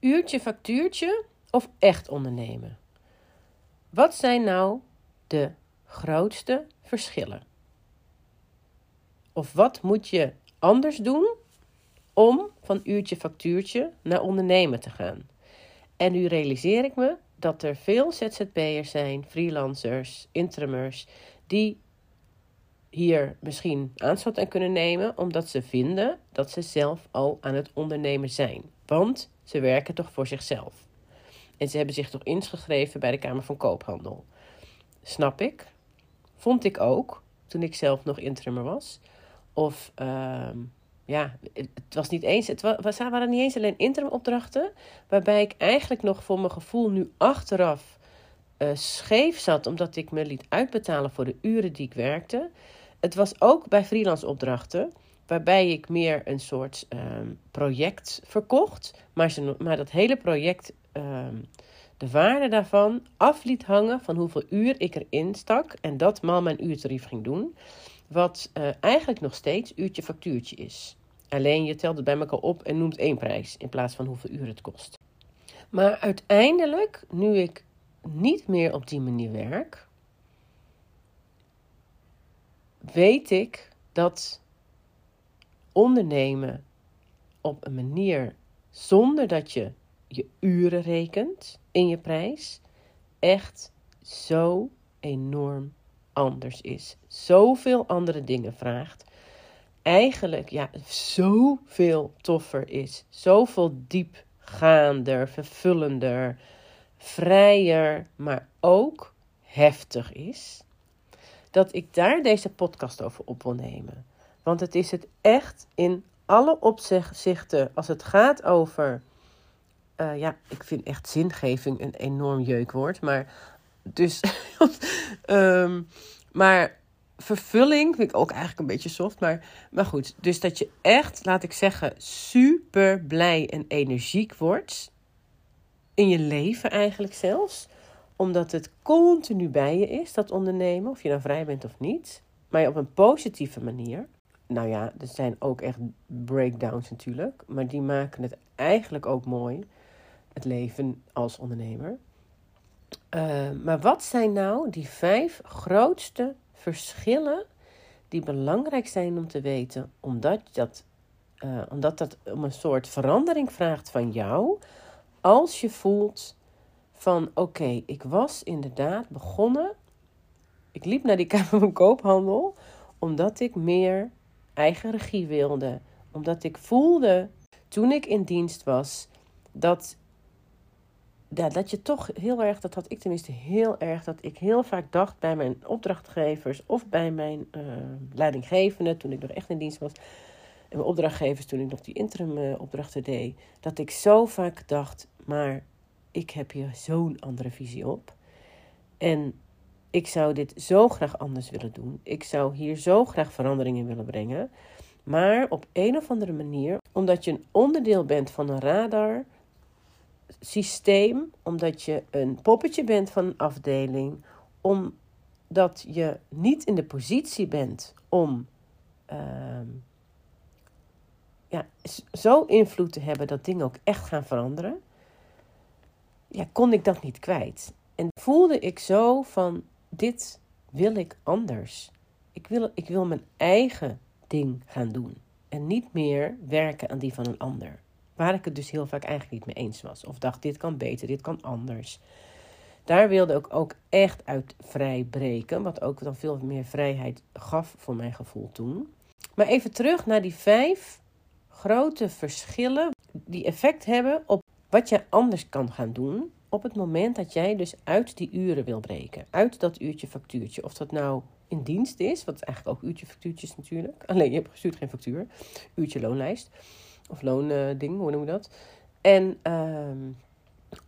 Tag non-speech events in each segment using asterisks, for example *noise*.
uurtje factuurtje of echt ondernemen? Wat zijn nou de grootste verschillen? Of wat moet je anders doen om van uurtje factuurtje naar ondernemen te gaan? En nu realiseer ik me dat er veel ZZP'ers zijn, freelancers, interimers, die hier misschien aanstoot aan kunnen nemen, omdat ze vinden dat ze zelf al aan het ondernemen zijn. Want ze werken toch voor zichzelf. En ze hebben zich toch ingeschreven bij de Kamer van Koophandel. Snap ik. Vond ik ook, toen ik zelf nog interimmer was. Of, uh, ja, het was niet eens, het was, waren niet eens alleen interim opdrachten, waarbij ik eigenlijk nog voor mijn gevoel nu achteraf uh, scheef zat, omdat ik me liet uitbetalen voor de uren die ik werkte. Het was ook bij freelance opdrachten, waarbij ik meer een soort um, project verkocht, maar, maar dat hele project, um, de waarde daarvan, af liet hangen van hoeveel uur ik erin stak en dat maal mijn uurtarief ging doen. Wat uh, eigenlijk nog steeds uurtje factuurtje is. Alleen je telt het bij elkaar op en noemt één prijs in plaats van hoeveel uur het kost. Maar uiteindelijk, nu ik niet meer op die manier werk, weet ik dat ondernemen op een manier zonder dat je je uren rekent in je prijs echt zo enorm anders is. Zoveel andere dingen vraagt. Eigenlijk ja, zoveel toffer is. Zoveel diepgaander, vervullender, vrijer, maar ook heftig is dat ik daar deze podcast over op wil nemen. Want het is het echt in alle opzichten, als het gaat over. Uh, ja, ik vind echt zingeving een enorm jeukwoord. Maar dus. um, *laughs* maar vervulling vind ik ook eigenlijk een beetje soft. Maar, maar goed, dus dat je echt, laat ik zeggen, super blij en energiek wordt. In je leven eigenlijk zelfs omdat het continu bij je is, dat ondernemen, of je nou vrij bent of niet. Maar op een positieve manier. Nou ja, er zijn ook echt breakdowns natuurlijk. Maar die maken het eigenlijk ook mooi, het leven als ondernemer. Uh, maar wat zijn nou die vijf grootste verschillen die belangrijk zijn om te weten, omdat dat, uh, omdat dat om een soort verandering vraagt van jou, als je voelt van oké, ik was inderdaad begonnen. Ik liep naar die *laughs* Kamer van Koophandel omdat ik meer eigen regie wilde. Omdat ik voelde toen ik in dienst was dat, dat je toch heel erg, dat had ik tenminste heel erg, dat ik heel vaak dacht bij mijn opdrachtgevers of bij mijn uh, leidinggevende toen ik nog echt in dienst was. En mijn opdrachtgevers toen ik nog die interim uh, opdrachten deed. Dat ik zo vaak dacht, maar ik heb hier zo'n andere visie op. En ik zou dit zo graag anders willen doen. Ik zou hier zo graag verandering in willen brengen. Maar op een of andere manier, omdat je een onderdeel bent van een radar systeem, omdat je een poppetje bent van een afdeling, omdat je niet in de positie bent om uh, ja, zo invloed te hebben dat dingen ook echt gaan veranderen ja, kon ik dat niet kwijt. En voelde ik zo van, dit wil ik anders. Ik wil, ik wil mijn eigen ding gaan doen. En niet meer werken aan die van een ander. Waar ik het dus heel vaak eigenlijk niet mee eens was. Of dacht, dit kan beter, dit kan anders. Daar wilde ik ook echt uit vrij breken. Wat ook dan veel meer vrijheid gaf voor mijn gevoel toen. Maar even terug naar die vijf grote verschillen die effect hebben op wat je anders kan gaan doen op het moment dat jij dus uit die uren wil breken. Uit dat uurtje factuurtje. Of dat nou in dienst is, wat eigenlijk ook uurtje factuurtjes natuurlijk. Alleen je hebt gestuurd geen factuur. Uurtje loonlijst. Of loonding, hoe noem je dat? En uh,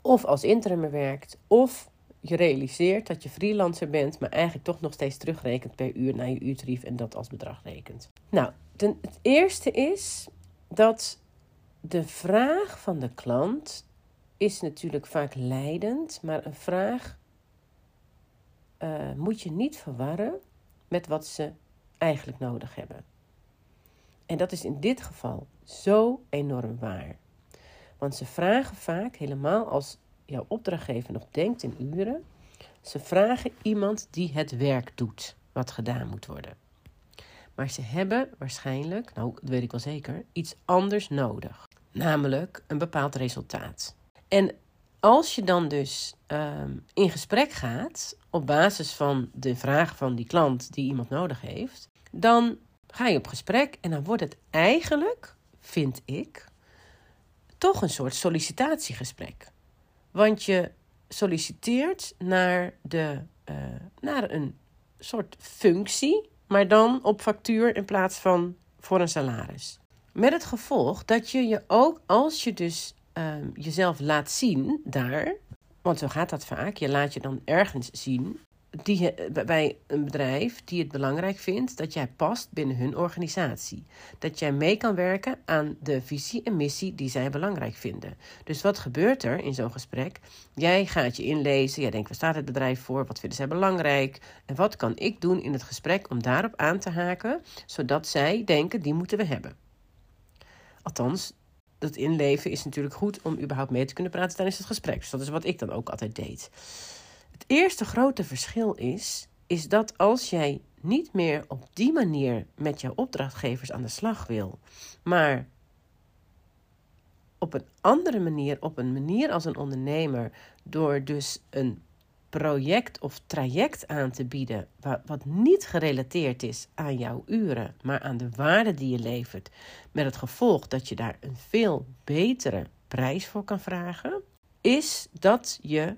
of als interimmer werkt. Of je realiseert dat je freelancer bent, maar eigenlijk toch nog steeds terugrekent per uur naar je uurtarief en dat als bedrag rekent. Nou, ten, het eerste is dat de vraag van de klant is natuurlijk vaak leidend, maar een vraag uh, moet je niet verwarren met wat ze eigenlijk nodig hebben. En dat is in dit geval zo enorm waar. Want ze vragen vaak, helemaal als jouw opdrachtgever nog denkt in uren, ze vragen iemand die het werk doet wat gedaan moet worden. Maar ze hebben waarschijnlijk, nou dat weet ik wel zeker, iets anders nodig. Namelijk een bepaald resultaat. En als je dan dus ehm, in gesprek gaat op basis van de vraag van die klant die iemand nodig heeft, dan ga je op gesprek en dan wordt het eigenlijk, vind ik, toch een soort sollicitatiegesprek. Want je solliciteert naar, de, uh, naar een soort functie, maar dan op factuur in plaats van voor een salaris. Met het gevolg dat je je ook, als je dus uh, jezelf laat zien daar, want zo gaat dat vaak, je laat je dan ergens zien die, bij een bedrijf die het belangrijk vindt dat jij past binnen hun organisatie. Dat jij mee kan werken aan de visie en missie die zij belangrijk vinden. Dus wat gebeurt er in zo'n gesprek? Jij gaat je inlezen, jij denkt, waar staat het bedrijf voor? Wat vinden zij belangrijk? En wat kan ik doen in het gesprek om daarop aan te haken, zodat zij denken, die moeten we hebben? Althans, dat inleven is natuurlijk goed om überhaupt mee te kunnen praten tijdens het gesprek. Dus dat is wat ik dan ook altijd deed. Het eerste grote verschil is, is dat als jij niet meer op die manier met jouw opdrachtgevers aan de slag wil, maar op een andere manier, op een manier als een ondernemer, door dus een project of traject aan te bieden wat niet gerelateerd is aan jouw uren, maar aan de waarde die je levert, met het gevolg dat je daar een veel betere prijs voor kan vragen, is dat je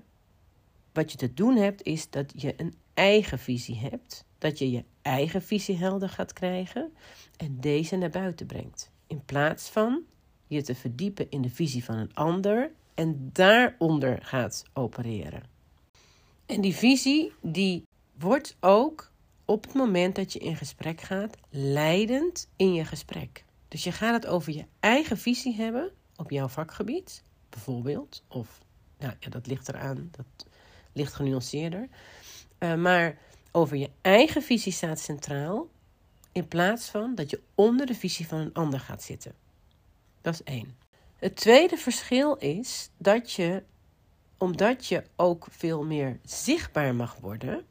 wat je te doen hebt, is dat je een eigen visie hebt. Dat je je eigen visie helder gaat krijgen en deze naar buiten brengt. In plaats van je te verdiepen in de visie van een ander en daaronder gaat opereren. En die visie, die wordt ook op het moment dat je in gesprek gaat, leidend in je gesprek. Dus je gaat het over je eigen visie hebben op jouw vakgebied, bijvoorbeeld. Of, nou ja, dat ligt eraan. Dat licht genuanceerder. Uh, maar over je eigen visie staat centraal, in plaats van dat je onder de visie van een ander gaat zitten. Dat is één. Het tweede verschil is dat je, omdat je ook veel meer zichtbaar mag worden,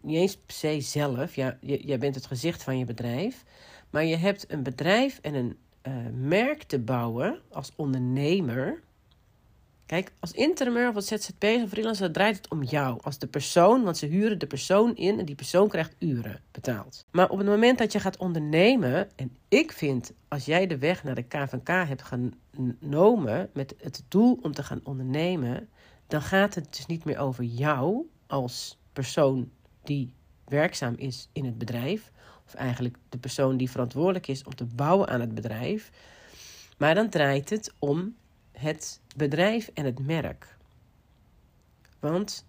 niet eens per se zelf, ja, jij bent het gezicht van je bedrijf, maar je hebt een bedrijf en een uh, merk te bouwen als ondernemer. Kijk, als interimeur of als ZZP of freelancer draait het om jou. Als de persoon, want ze huren de persoon in en die persoon krijgt uren betaald. Maar op het moment dat je gaat ondernemen, en ik vind als jij de weg naar de KVK hebt genomen met het doel om te gaan ondernemen, dan gaat het dus niet meer over jou als persoon die werkzaam is in het bedrijf, of eigenlijk de persoon die verantwoordelijk is om te bouwen aan het bedrijf, maar dan draait het om het bedrijf en het merk. Want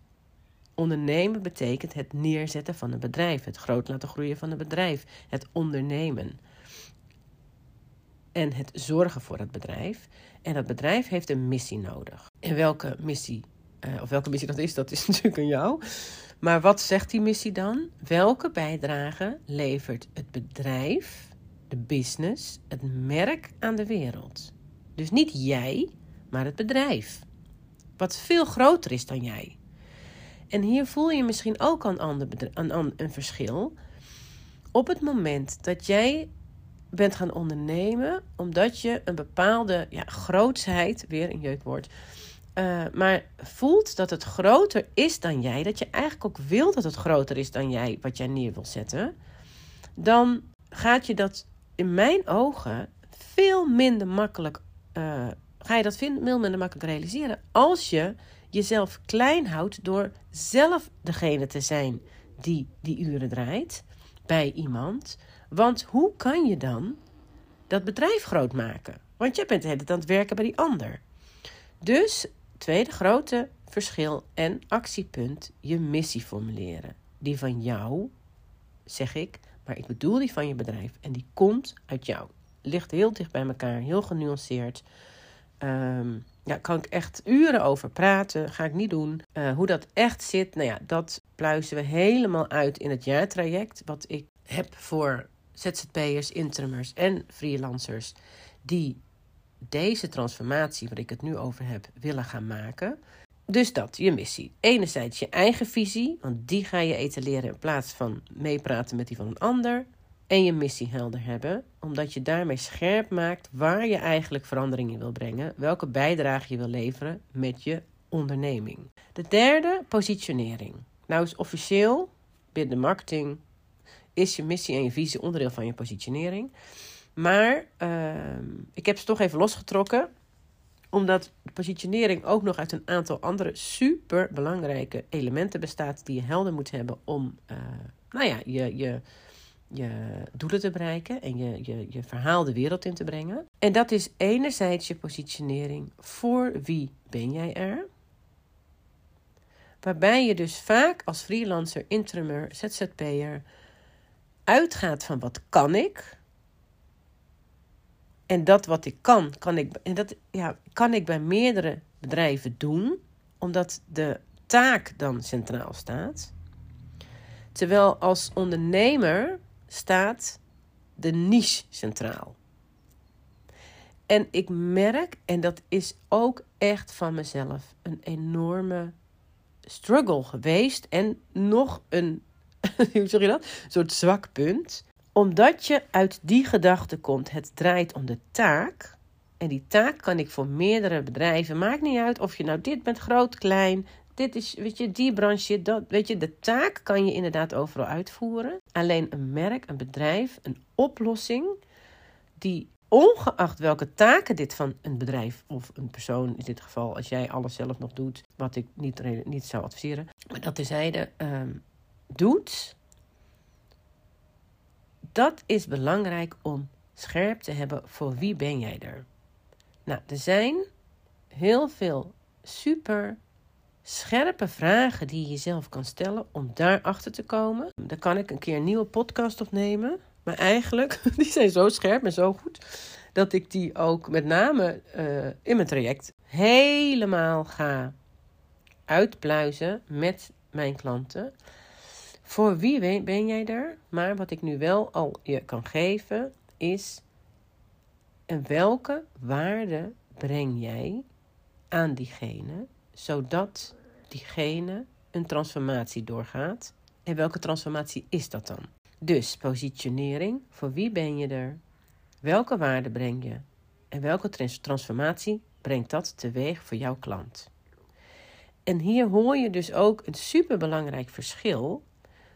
ondernemen betekent het neerzetten van een bedrijf, het groot laten groeien van een bedrijf, het ondernemen. En het zorgen voor het bedrijf. En dat bedrijf heeft een missie nodig. En welke missie, uh, of welke missie dat is, dat is *laughs* natuurlijk aan jou. Maar wat zegt die missie dan? Welke bijdrage levert het bedrijf, de business, het merk aan de wereld? Dus niet jij, maar het bedrijf. Wat veel groter is dan jij. En hier voel je misschien ook een, ander een, een verschil. Op het moment dat jij bent gaan ondernemen, omdat je een bepaalde ja, grootsheid, weer een jeukwoord, uh, maar voelt dat het groter is dan jij, dat je eigenlijk ook wil dat het groter is dan jij, wat jij neer wil zetten, dan gaat je dat in mijn ogen veel minder makkelijk uh, ga je dat veel minder makkelijk realiseren als je jezelf klein houdt door zelf degene te zijn die die uren draait bij iemand. Want hoe kan je dan dat bedrijf groot maken? Want je bent de hele aan het werken bij die ander. Dus, tweede grote verschil en actiepunt, je missie formuleren. Die van jou, zeg ik, maar ik bedoel die van je bedrijf. En die komt uit jou. Ligt heel dicht bij elkaar, heel genuanceerd. Um, ja, kan ik echt uren over praten. Ga ik niet doen. Uh, hoe dat echt zit, nou ja, dat pluizen we helemaal uit in het jaartraject. Wat ik heb voor ZZP'ers, interimers en freelancers die deze transformatie, waar ik het nu over heb, willen gaan maken. Dus dat, je missie. Enerzijds je eigen visie, want die ga je etaleren in plaats van meepraten met die van een ander. En je missie helder hebben, omdat je daarmee scherp maakt waar je eigenlijk verandering in wil brengen, welke bijdrage je wil leveren met je onderneming. De derde, positionering. Nou is officieel binnen de marketing is je missie en je visie onderdeel van je positionering. Maar uh, ik heb ze toch even losgetrokken omdat positionering ook nog uit een aantal andere super belangrijke elementen bestaat die je helder moet hebben om uh, nou ja, je, je, je doelen te bereiken en je, je, je verhaal de wereld in te brengen. En dat is enerzijds je positionering voor wie ben jij er. Waarbij je dus vaak als freelancer, interimmer, ZZP'er uitgaat van wat kan ik en dat wat ik kan, kan ik, en dat, ja, kan ik bij meerdere bedrijven doen, omdat de taak dan centraal staat. Terwijl als ondernemer staat de niche centraal. En ik merk, en dat is ook echt van mezelf, een enorme struggle geweest. En nog een, hoe zeg je dat? Een soort zwak punt omdat je uit die gedachte komt, het draait om de taak. En die taak kan ik voor meerdere bedrijven. Maakt niet uit of je nou dit bent, groot, klein. Dit is, weet je, die branche, dat, weet je, de taak kan je inderdaad overal uitvoeren. Alleen een merk, een bedrijf, een oplossing die ongeacht welke taken dit van een bedrijf of een persoon, in dit geval als jij alles zelf nog doet, wat ik niet, niet zou adviseren, maar dat tezijde um, doet, dat is belangrijk om scherp te hebben voor wie ben jij er. Nou, er zijn heel veel super scherpe vragen die je jezelf kan stellen om daarachter te komen. Daar kan ik een keer een nieuwe podcast opnemen. Maar eigenlijk, *laughs* die zijn zo scherp en zo goed, dat ik die ook met name uh, in mijn traject helemaal ga uitpluizen met mijn klanten. Voor wie ben jij er? Maar wat ik nu wel al je kan geven is: en welke waarde breng jij aan diegene, zodat diegene een transformatie doorgaat? En welke transformatie is dat dan? Dus positionering, voor wie ben je er? Welke waarde breng je? En welke transformatie brengt dat teweeg voor jouw klant? En hier hoor je dus ook een superbelangrijk verschil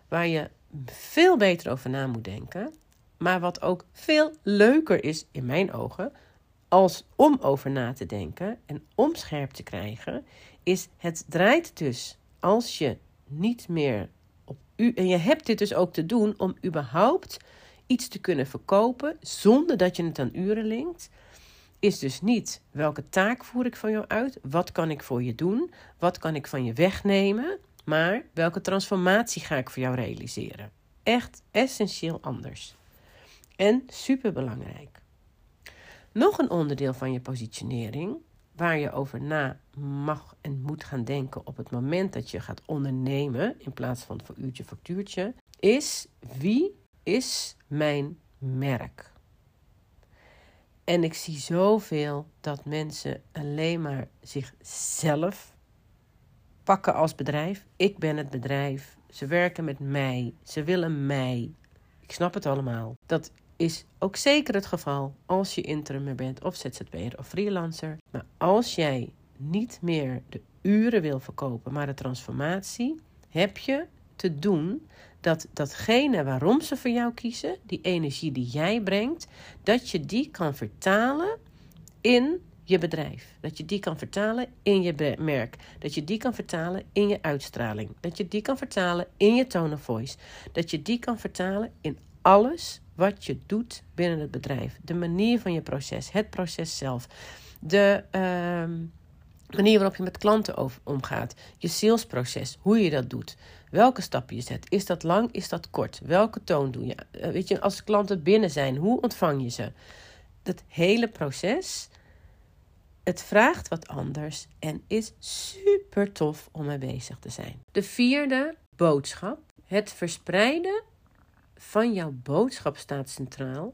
waar je veel beter over na moet denken. Maar wat ook veel leuker is in mijn ogen, als om over na te denken en om scherp te krijgen, is het draait dus als je niet meer op u. En je hebt dit dus ook te doen om überhaupt iets te kunnen verkopen zonder dat je het aan uren linkt. Is dus niet welke taak voer ik van jou uit? Wat kan ik voor je doen? Wat kan ik van je wegnemen? Maar welke transformatie ga ik voor jou realiseren? Echt essentieel anders. En superbelangrijk. Nog een onderdeel van je positionering, waar je over na mag en moet gaan denken op het moment dat je gaat ondernemen, in plaats van voor uurtje factuurtje, is wie is mijn merk? En ik zie zoveel dat mensen alleen maar zichzelf pakken als bedrijf. Ik ben het bedrijf. Ze werken met mij. Ze willen mij. Ik snap het allemaal. Dat is ook zeker het geval als je interim bent of ZZP'er of freelancer. Maar als jij niet meer de uren wil verkopen, maar de transformatie, heb je te doen dat datgene waarom ze voor jou kiezen, die energie die jij brengt, dat je die kan vertalen in je bedrijf. Dat je die kan vertalen in je merk. Dat je die kan vertalen in je uitstraling. Dat je die kan vertalen in je tone of voice. Dat je die kan vertalen in alles wat je doet binnen het bedrijf. De manier van je proces, het proces zelf. De uh, manier waarop je met klanten over, omgaat. Je salesproces, hoe je dat doet. Welke stappen je zet. Is dat lang, is dat kort? Welke toon doe je? Uh, weet je, als klanten binnen zijn, hoe ontvang je ze? Dat hele proces het vraagt wat anders en is super tof om mee bezig te zijn. De vierde boodschap. Het verspreiden van jouw boodschap staat centraal.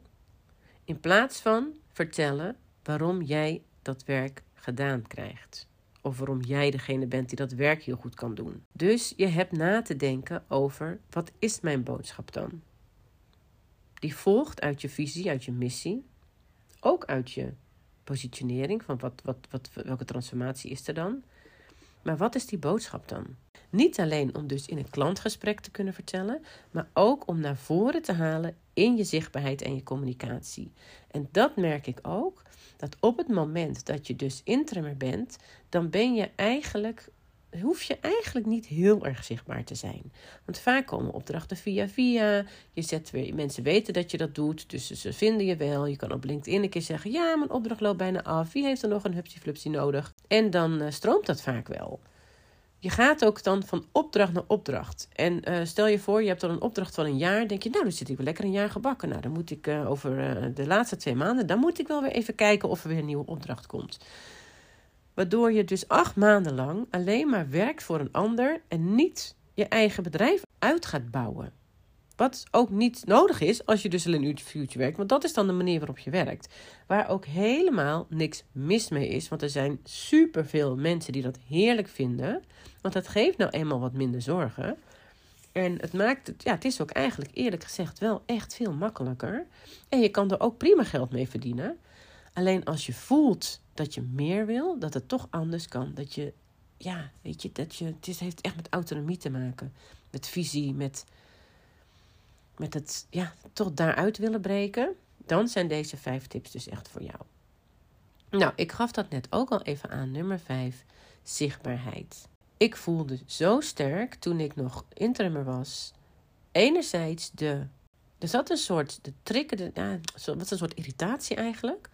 In plaats van vertellen waarom jij dat werk gedaan krijgt. Of waarom jij degene bent die dat werk heel goed kan doen. Dus je hebt na te denken over wat is mijn boodschap dan? Die volgt uit je visie, uit je missie. Ook uit je positionering van wat, wat, wat, welke transformatie is er dan. Maar wat is die boodschap dan? Niet alleen om dus in een klantgesprek te kunnen vertellen, maar ook om naar voren te halen in je zichtbaarheid en je communicatie. En dat merk ik ook, dat op het moment dat je dus interimmer bent, dan ben je eigenlijk hoef je eigenlijk niet heel erg zichtbaar te zijn. Want vaak komen opdrachten via via. Je zet weer, mensen weten dat je dat doet, dus ze vinden je wel. Je kan op LinkedIn een keer zeggen: Ja, mijn opdracht loopt bijna af. Wie heeft er nog een flupsie nodig? En dan uh, stroomt dat vaak wel. Je gaat ook dan van opdracht naar opdracht. En uh, stel je voor, je hebt dan een opdracht van een jaar. Denk je, nou, dan zit ik wel lekker een jaar gebakken. Nou, dan moet ik uh, over de laatste twee maanden. Dan moet ik wel weer even kijken of er weer een nieuwe opdracht komt. Waardoor je dus acht maanden lang alleen maar werkt voor een ander en niet je eigen bedrijf uit gaat bouwen. Wat ook niet nodig is als je dus alleen in future werkt, want dat is dan de manier waarop je werkt. Waar ook helemaal niks mis mee is, want er zijn superveel mensen die dat heerlijk vinden. Want het geeft nou eenmaal wat minder zorgen. En het maakt het, ja, het is ook eigenlijk eerlijk gezegd wel echt veel makkelijker. En je kan er ook prima geld mee verdienen. Alleen als je voelt dat je meer wil, dat het toch anders kan. Dat je, ja, weet je, dat je, het heeft echt met autonomie te maken. Met visie, met, met het, ja, toch daaruit willen breken. Dan zijn deze vijf tips dus echt voor jou. Nou, ik gaf dat net ook al even aan. Nummer vijf, zichtbaarheid. Ik voelde zo sterk toen ik nog interimmer was. Enerzijds de. Er zat een soort. De triggerde. Ja, wat een soort irritatie eigenlijk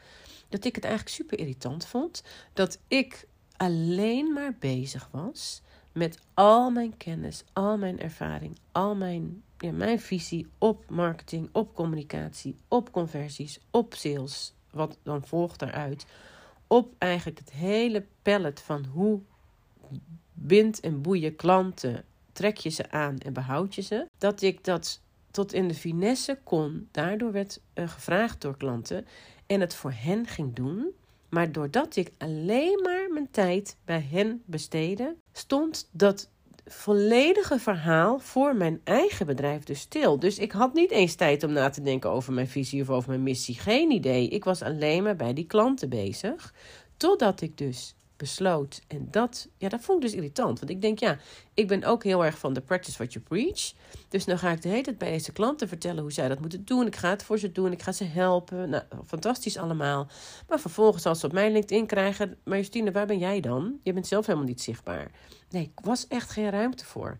dat ik het eigenlijk super irritant vond dat ik alleen maar bezig was met al mijn kennis, al mijn ervaring, al mijn, mijn visie op marketing, op communicatie, op conversies, op sales, wat dan volgt daaruit, op eigenlijk het hele pallet van hoe bind en boeien klanten, trek je ze aan en behoud je ze, dat ik dat tot in de finesse kon. Daardoor werd uh, gevraagd door klanten en het voor hen ging doen. Maar doordat ik alleen maar mijn tijd bij hen besteedde, stond dat volledige verhaal voor mijn eigen bedrijf dus stil. Dus ik had niet eens tijd om na te denken over mijn visie of over mijn missie. Geen idee. Ik was alleen maar bij die klanten bezig. Totdat ik dus besloot. En dat, ja, dat vond ik dus irritant. Want ik denk, ja, ik ben ook heel erg van de practice what you preach. Dus dan ga ik de hele tijd bij deze klanten vertellen hoe zij dat moeten doen. Ik ga het voor ze doen. Ik ga ze helpen. Nou, fantastisch allemaal. Maar vervolgens als ze op mijn LinkedIn krijgen... Maar Justine, waar ben jij dan? Je bent zelf helemaal niet zichtbaar. Nee, ik was echt geen ruimte voor.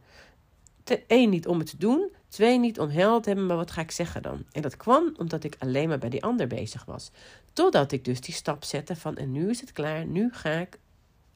Eén, niet om het te doen. Twee, niet om hel te hebben, maar wat ga ik zeggen dan? En dat kwam omdat ik alleen maar bij die ander bezig was. Totdat ik dus die stap zette van en nu is het klaar, nu ga ik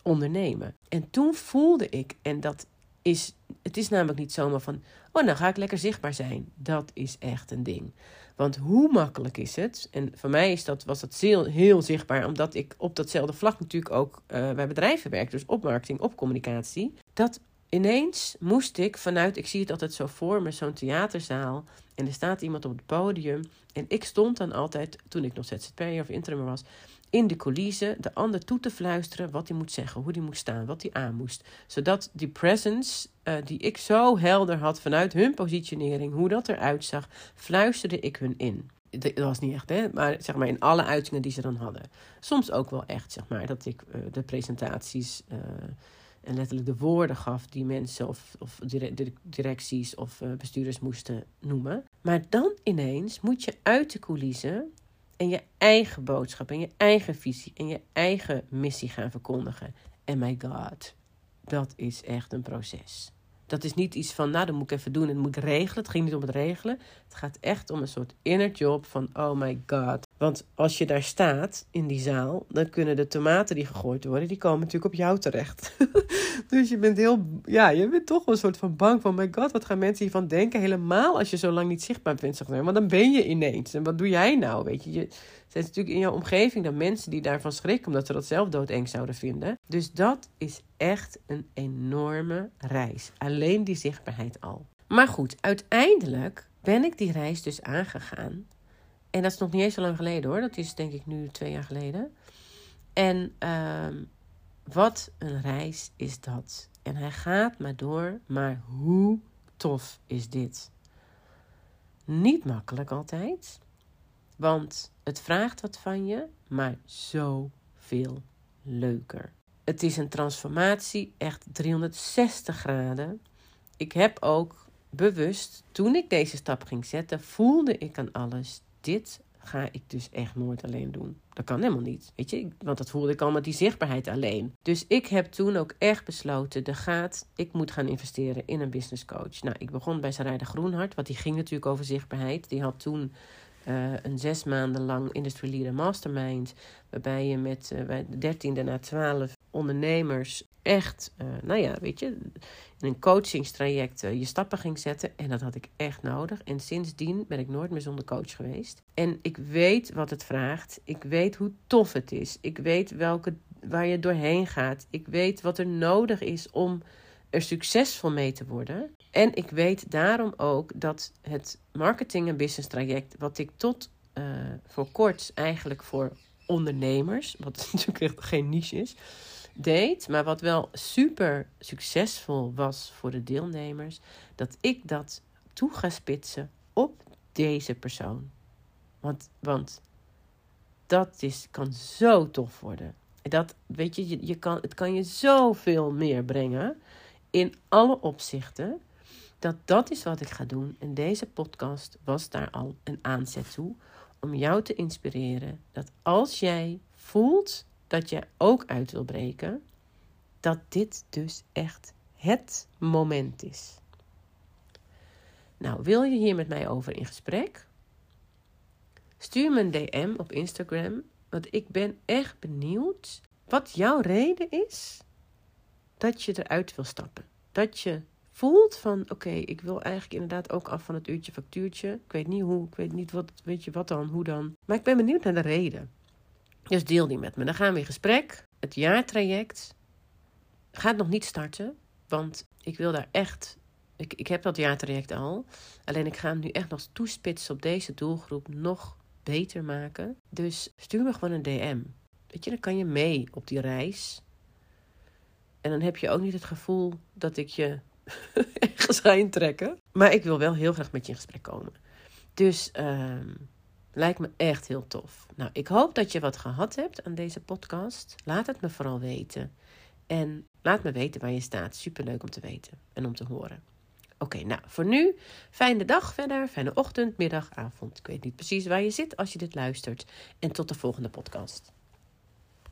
ondernemen. En toen voelde ik, en dat is, het is namelijk niet zomaar van, oh nou ga ik lekker zichtbaar zijn. Dat is echt een ding. Want hoe makkelijk is het? En voor mij is dat, was dat heel, heel zichtbaar, omdat ik op datzelfde vlak natuurlijk ook uh, bij bedrijven werk, dus op marketing, op communicatie. Dat ineens moest ik vanuit, ik zie het altijd zo voor me, zo'n theaterzaal. En er staat iemand op het podium. En ik stond dan altijd, toen ik nog ZZP'er of interim was, in de coulissen de ander toe te fluisteren wat hij moet zeggen, hoe hij moet staan, wat hij aan moest. Zodat die presence uh, die ik zo helder had vanuit hun positionering, hoe dat eruit zag, fluisterde ik hun in. Dat was niet echt, hè, maar zeg maar in alle uitingen die ze dan hadden. Soms ook wel echt, zeg maar, dat ik uh, de presentaties uh, en letterlijk de woorden gaf die mensen of, of directies of bestuurders moesten noemen. Maar dan ineens moet je uit de coulissen en je eigen boodschap en je eigen visie en je eigen missie gaan verkondigen. En my god, dat is echt een proces. Dat is niet iets van, nou, dat moet ik even doen en moet ik regelen. Het ging niet om het regelen. Het gaat echt om een soort inner job van, oh my god. Want als je daar staat in die zaal, dan kunnen de tomaten die gegooid worden, die komen natuurlijk op jou terecht. *laughs* dus je bent heel, ja, je bent toch een soort van bang van, my god, wat gaan mensen hiervan denken? Helemaal als je zo lang niet zichtbaar bent, zeg maar. Maar dan ben je ineens. En wat doe jij nou? Weet je, je zijn natuurlijk in jouw omgeving dan mensen die daarvan schrikken, omdat ze dat zelf doodeng zouden vinden. Dus dat is echt een enorme reis. Alleen die zichtbaarheid al. Maar goed, uiteindelijk ben ik die reis dus aangegaan. En dat is nog niet eens zo lang geleden hoor. Dat is denk ik nu twee jaar geleden. En ehm, wat een reis is dat. En hij gaat maar door, maar hoe tof is dit? Niet makkelijk altijd, want het vraagt wat van je, maar zo veel leuker. Het is een transformatie, echt 360 graden. Ik heb ook bewust, toen ik deze stap ging zetten, voelde ik aan alles: dit ga ik dus echt nooit alleen doen. Dat kan helemaal niet, weet je, want dat voelde ik al met die zichtbaarheid alleen. Dus ik heb toen ook echt besloten, de gaat, ik moet gaan investeren in een business coach. Nou, ik begon bij Sarayda Groenhart, want die ging natuurlijk over zichtbaarheid. Die had toen uh, een zes maanden lang Industry Leader Mastermind. Waarbij je met uh, bij de dertiende na twaalf ondernemers echt, uh, nou ja, weet je, in een coachingstraject je stappen ging zetten. En dat had ik echt nodig. En sindsdien ben ik nooit meer zonder coach geweest. En ik weet wat het vraagt. Ik weet hoe tof het is. Ik weet welke, waar je doorheen gaat. Ik weet wat er nodig is om er succesvol mee te worden. En ik weet daarom ook dat het marketing en business traject, wat ik tot uh, voor kort eigenlijk voor ondernemers, wat *laughs* natuurlijk echt geen niche is, deed, maar wat wel super succesvol was voor de deelnemers, dat ik dat toe ga spitsen op deze persoon. Want, want dat is, kan zo tof worden. Dat, weet je, je, je kan, het kan je zoveel meer brengen in alle opzichten. Dat dat is wat ik ga doen. En deze podcast was daar al een aanzet toe. Om jou te inspireren. Dat als jij voelt dat je ook uit wil breken. Dat dit dus echt het moment is. Nou, wil je hier met mij over in gesprek? Stuur me een DM op Instagram. Want ik ben echt benieuwd wat jouw reden is dat je eruit wil stappen. Dat je voelt van oké, ik wil eigenlijk inderdaad ook af van het uurtje factuurtje. Ik weet niet hoe, ik weet niet wat, weet je wat dan, hoe dan. Maar ik ben benieuwd naar de reden. Dus deel die met me. Dan gaan we in gesprek. Het jaartraject gaat nog niet starten, want ik wil daar echt. Ik, ik heb dat jaartraject al. Alleen ik ga hem nu echt nog toespitsen op deze doelgroep nog beter maken. Dus stuur me gewoon een DM. Weet je, dan kan je mee op die reis. En dan heb je ook niet het gevoel dat ik je *laughs* ergens ga intrekken. Maar ik wil wel heel graag met je in gesprek komen. Dus uh, lijkt me echt heel tof. Nou, ik hoop dat je wat gehad hebt aan deze podcast. Laat het me vooral weten. En laat me weten waar je staat. Superleuk om te weten en om te horen. Oké, nou voor nu, fijne dag verder, fijne ochtend, middag, avond. Ik weet niet precies waar je zit als je dit luistert. En tot de volgende podcast.